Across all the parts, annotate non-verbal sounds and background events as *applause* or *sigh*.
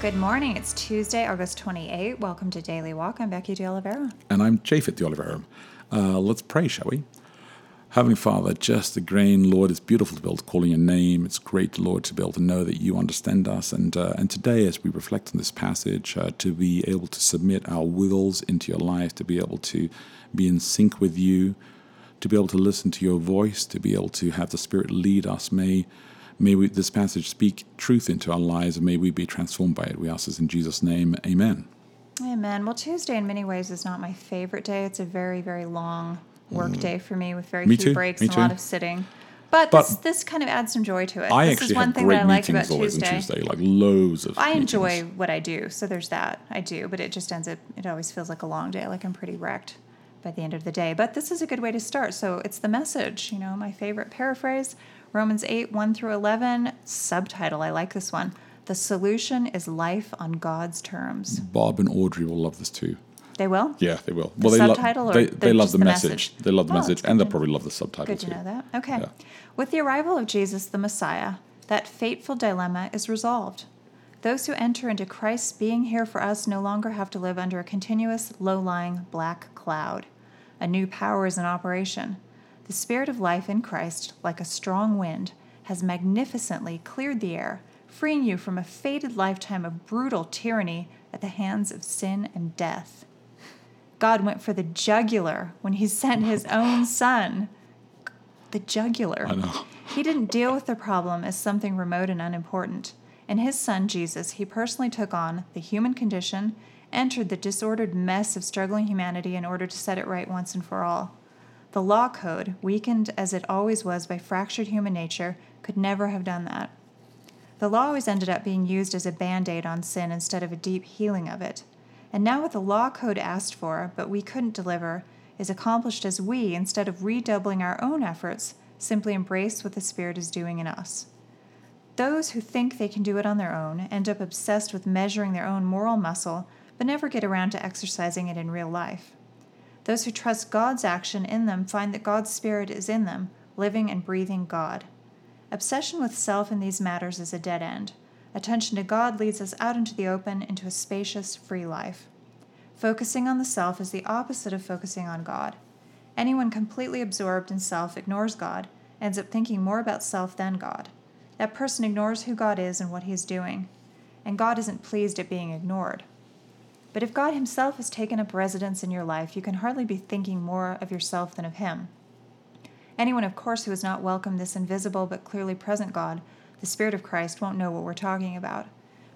Good morning. It's Tuesday, August 28. Welcome to Daily Walk. I'm Becky De Oliveira. And I'm Japhet De Oliveira. Uh, let's pray, shall we? Heavenly Father, just the grain, Lord, it's beautiful to be able to call your name. It's great, Lord, to be able to know that you understand us. And uh, and today, as we reflect on this passage, uh, to be able to submit our wills into your life, to be able to be in sync with you, to be able to listen to your voice, to be able to have the Spirit lead us. May may we, this passage speak truth into our lives, and may we be transformed by it. We ask this in Jesus' name. Amen. Amen. Well, Tuesday in many ways is not my favorite day. It's a very, very long work mm. day for me with very Me few too, breaks me and a lot of sitting. But, But this, this kind of adds some joy to it. I this actually is one have thing great that I like about always Tuesday. Tuesday, like loads of. I enjoy what I do, so there's that. I do, but it just ends up, it always feels like a long day, like I'm pretty wrecked by the end of the day. But this is a good way to start. So it's the message, you know, my favorite paraphrase Romans 8, 1 through 11, subtitle. I like this one. The solution is life on God's terms. Bob and Audrey will love this too. They will? Yeah, they will. The they subtitle love or they, the- they love the, the message. message? They love the Oh, message, and they'll probably love the subtitle Good too. to know that. Okay. Yeah. With the arrival of Jesus, the Messiah, that fateful dilemma is resolved. Those who enter into Christ's being here for us no longer have to live under a continuous, low lying black cloud. A new power is in operation. The Spirit of life in Christ, like a strong wind, has magnificently cleared the air, freeing you from a fated lifetime of brutal tyranny at the hands of sin and death. God went for the jugular when he sent his *laughs* own son. The jugular. I know. He didn't deal with the problem as something remote and unimportant. In his son Jesus, he personally took on the human condition, entered the disordered mess of struggling humanity in order to set it right once and for all. The law code, weakened as it always was by fractured human nature, could never have done that. The law always ended up being used as a band aid on sin instead of a deep healing of it. And now, what the law code asked for, but we couldn't deliver, is accomplished as we, instead of redoubling our own efforts, simply embrace what the Spirit is doing in us. Those who think they can do it on their own end up obsessed with measuring their own moral muscle, but never get around to exercising it in real life. Those who trust God's action in them find that God's Spirit is in them, living and breathing God. Obsession with self in these matters is a dead end. Attention to God leads us out into the open, into a spacious, free life. Focusing on the self is the opposite of focusing on God. Anyone completely absorbed in self ignores God, ends up thinking more about self than God. That person ignores who God is and what he is doing, and God isn't pleased at being ignored. But if God Himself has taken up residence in your life, you can hardly be thinking more of yourself than of Him. Anyone, of course, who has not welcomed this invisible but clearly present God, the Spirit of Christ, won't know what we're talking about.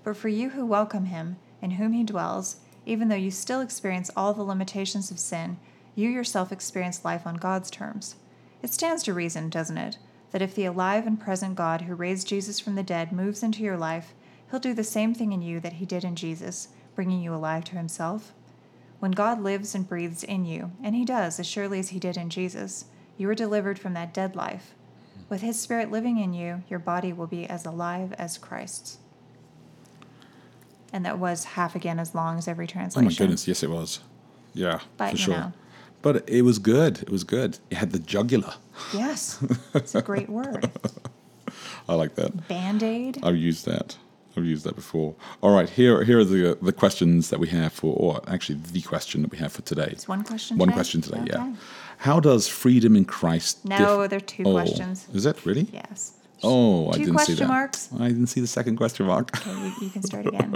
But for you who welcome Him, in whom He dwells, even though you still experience all the limitations of sin, you yourself experience life on God's terms. It stands to reason, doesn't it, that if the alive and present God who raised Jesus from the dead moves into your life, He'll do the same thing in you that He did in Jesus, bringing you alive to Himself? When God lives and breathes in you, and He does as surely as He did in Jesus, you are delivered from that dead life. With His Spirit living in you, your body will be as alive as Christ's. And that was half again as long as every translation. Oh my goodness, yes, it was. Yeah, But, for you sure. know. But it was good. It was good. It had the jugular. Yes, it's a great *laughs* word. I like that. Band aid. I've used that. I've used that before. All right, here here are the the questions that we have for, or actually the question that we have for today. It's one question. One today? question today. Yeah. How does freedom in Christ? No, diff- there are two Oh, questions. Is it really? Yes. Oh, I didn't see question that. marks. I didn't see the second question mark. Okay, you, can start *laughs* again.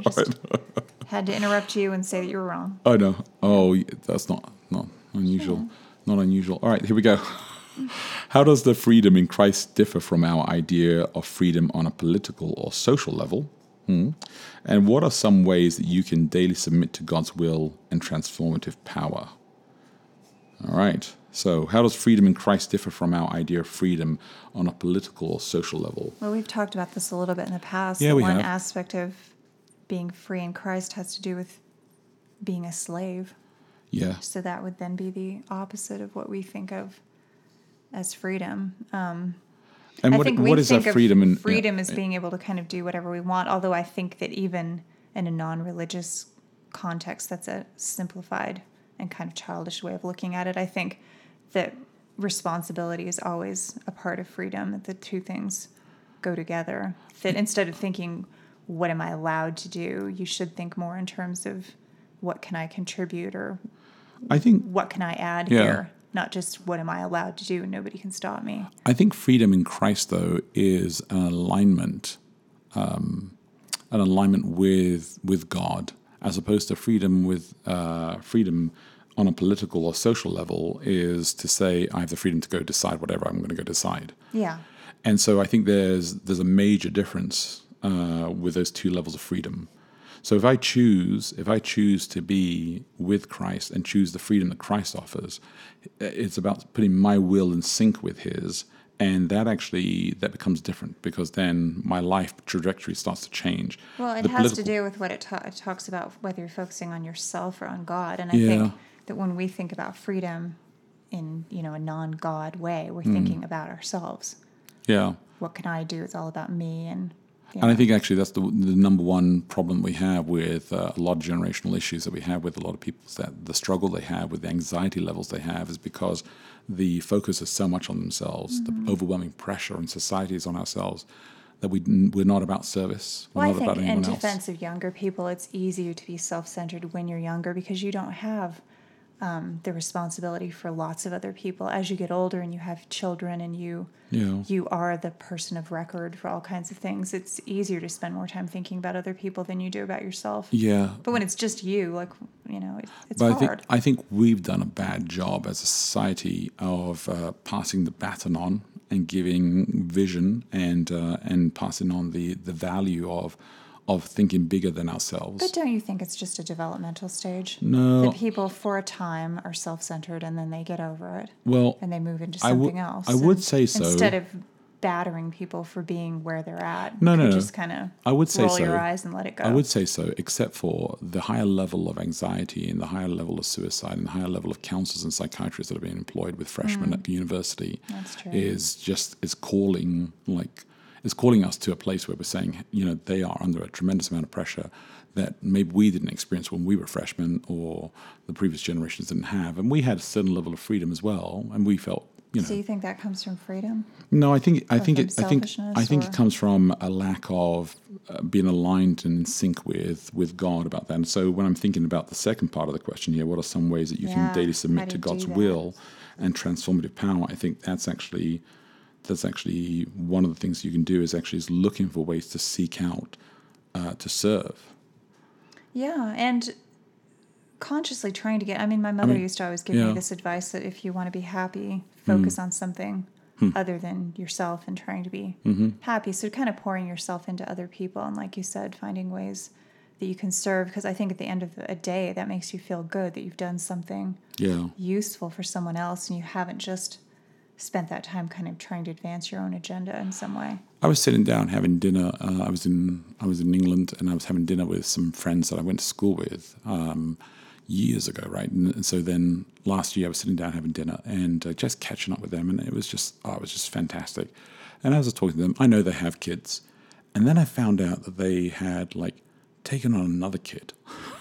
*laughs* Had to interrupt you and say that you were wrong. Oh no. Oh, that's not not unusual. Not unusual. All right, here we go. *laughs* How does the freedom in Christ differ from our idea of freedom on a political or social level? Hmm. And what are some ways that you can daily submit to God's will and transformative power? All right. So, how does freedom in Christ differ from our idea of freedom on a political or social level? Well, we've talked about this a little bit in the past. Yeah, we one have. aspect of being free in Christ has to do with being a slave. Yeah. So that would then be the opposite of what we think of as freedom. Um, And I what, think what is think that freedom? And freedom yeah, is being able to kind of do whatever we want. Although I think that even in a non-religious context, that's a simplified and kind of childish way of looking at it. I think that responsibility is always a part of freedom. That the two things go together. That instead of thinking, "What am I allowed to do?" you should think more in terms of, "What can I contribute?" or I think "What can I add Yeah. here?" Not just "What am I allowed to do?" And nobody can stop me. I think freedom in Christ, though, is an alignment, um, an alignment with with God, as opposed to freedom with uh, freedom on a political or social level is to say I have the freedom to go decide whatever I'm going to go decide. Yeah. And so I think there's there's a major difference uh, with those two levels of freedom. So if I choose if I choose to be with Christ and choose the freedom that Christ offers, eh, it's about putting my will in sync with His, and that actually that becomes different because then my life trajectory starts to change. Well, it The has to do with what it, ta- it talks about, whether you're focusing on yourself or on God. And I Yeah. think that when we think about freedom in you know a non-God way, we're hmm. thinking about ourselves. Yeah. What can I do? It's all about me. And you And I think actually that's the, the number one problem we have with uh, a lot of generational issues that we have with a lot of people is that the struggle they have with the anxiety levels they have is because the focus is so much on themselves, Mm-hmm. the overwhelming pressure in society is on ourselves that we we're not about service. We're well, I think about in anyone else. defense of younger people, it's easier to be self-centered when you're younger because you don't have um, the responsibility for lots of other people. As you get older and you have children and you Yeah. you are the person of record for all kinds of things, it's easier to spend more time thinking about other people than you do about yourself. Yeah. But when it's just you, like you know, it, it's But I hard. think I think we've done a bad job as a society of uh, passing the baton on and giving vision and uh, and passing on the, the value of of thinking bigger than ourselves. but don't you think it's just a developmental stage? No. That people for a time are self-centered and then they get over it well, and they move into I would- something else. I would say so. Instead of battering people for being where they're at. No, no. Just kind of I would say roll so. your eyes and let it go. I would say so, except for the higher level of anxiety and the higher level of suicide and the higher level of counselors and psychiatrists that are being employed with freshmen at the university Mm. That's true. is just is calling like is calling us to a place where we're saying, you know, they are under a tremendous amount of pressure that maybe we didn't experience when we were freshmen or the previous generations didn't have. And we had a certain level of freedom as well. And we felt, you know, so you think that comes from freedom? no, I think I think it I think I think or- it comes from a lack of uh, being aligned and in sync with with God about that. And so when I'm thinking about the second part of the question here, what are some ways that you Yeah, can daily submit to God's will and transformative power? I think that's actually that's actually one of the things you can do is actually is looking for ways to seek out uh, to serve. Yeah, and consciously trying to get. I mean, my mother mean, used to always give yeah. Hmm. me this advice that if you want to be happy, focus on something other than yourself and trying to be Mm-hmm. happy. So, kind of pouring yourself into other people, and like you said, finding ways that you can serve. Because I think at the end of a day, that makes you feel good that you've done something Yeah. useful for someone else, and you haven't just spent that time kind of trying to advance your own agenda in some way. I was sitting down having dinner. Uh, I was in I was in England, and I was having dinner with some friends that I went to school with um, years ago, right? And, and so then last year, I was sitting down having dinner and uh, just catching up with them, and it was just oh, it was just fantastic. And as I was talking to them, I know they have kids, and then I found out that they had like taken on another kid. *laughs*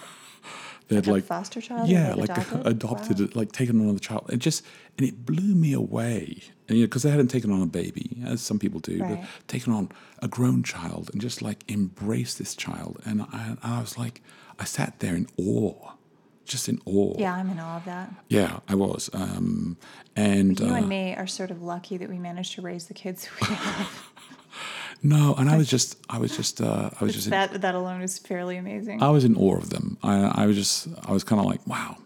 they had Like a like foster child yeah, like, adopted? adopted, Wow. like taken on another child. It just and it blew me away. And you know, because they hadn't taken on a baby, as some people do, Right. but taken on a grown child and just like embrace this child. And I, I was like, I sat there in awe, just in awe. Yeah, I'm in awe of that. Yeah, I was. Um, and You uh, and me are sort of lucky that we managed to raise the kids we *laughs* have. No, and I was just, I was just, uh, I was just, in, that that alone is fairly amazing. I was in awe of them. I, I was just, I was kind of like, wow,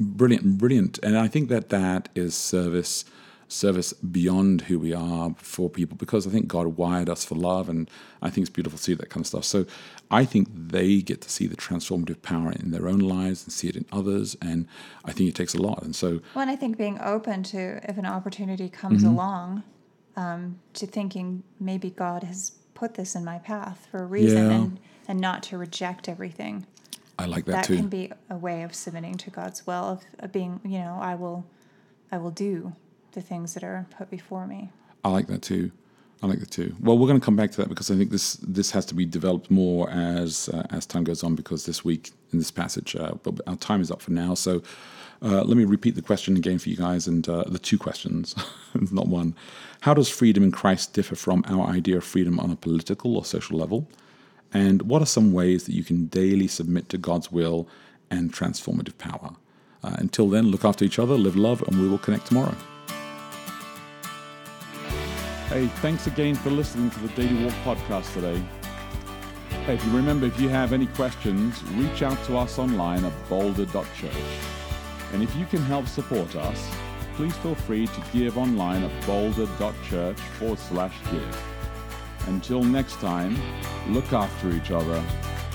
brilliant, brilliant. And I think that that is service, service beyond who we are for people, because I think God wired us for love, and I think it's beautiful to see that kind of stuff. So I think they get to see the transformative power in their own lives and see it in others, and I think it takes a lot. And so, well, and I think being open to if an opportunity comes Mm-hmm. along, um, to thinking maybe God has put this in my path for a reason, Yeah. and and not to reject everything I like that, that too. can be a way of submitting to God's will of, of being, you know, I will, I will do the things that are put before me. I like that too. I like the two. Well, we're going to come back to that because I think this this has to be developed more as uh, as time goes on. Because this week in this passage, uh, but our time is up for now. So uh, let me repeat the question again for you guys, and uh, the two questions, *laughs* not one. How does freedom in Christ differ from our idea of freedom on a political or social level? And what are some ways that you can daily submit to God's will and transformative power? Uh, until then, look after each other, live love, and we will connect tomorrow. Hey, thanks again for listening to the Daily Walk podcast today. Hey, if you remember, if you have any questions, reach out to us online at boulder.church. And if you can help support us, please feel free to give online at boulder.church forward slash give. Until next time, look after each other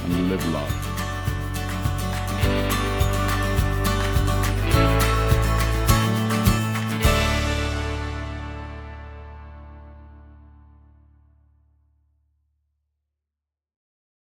and live love.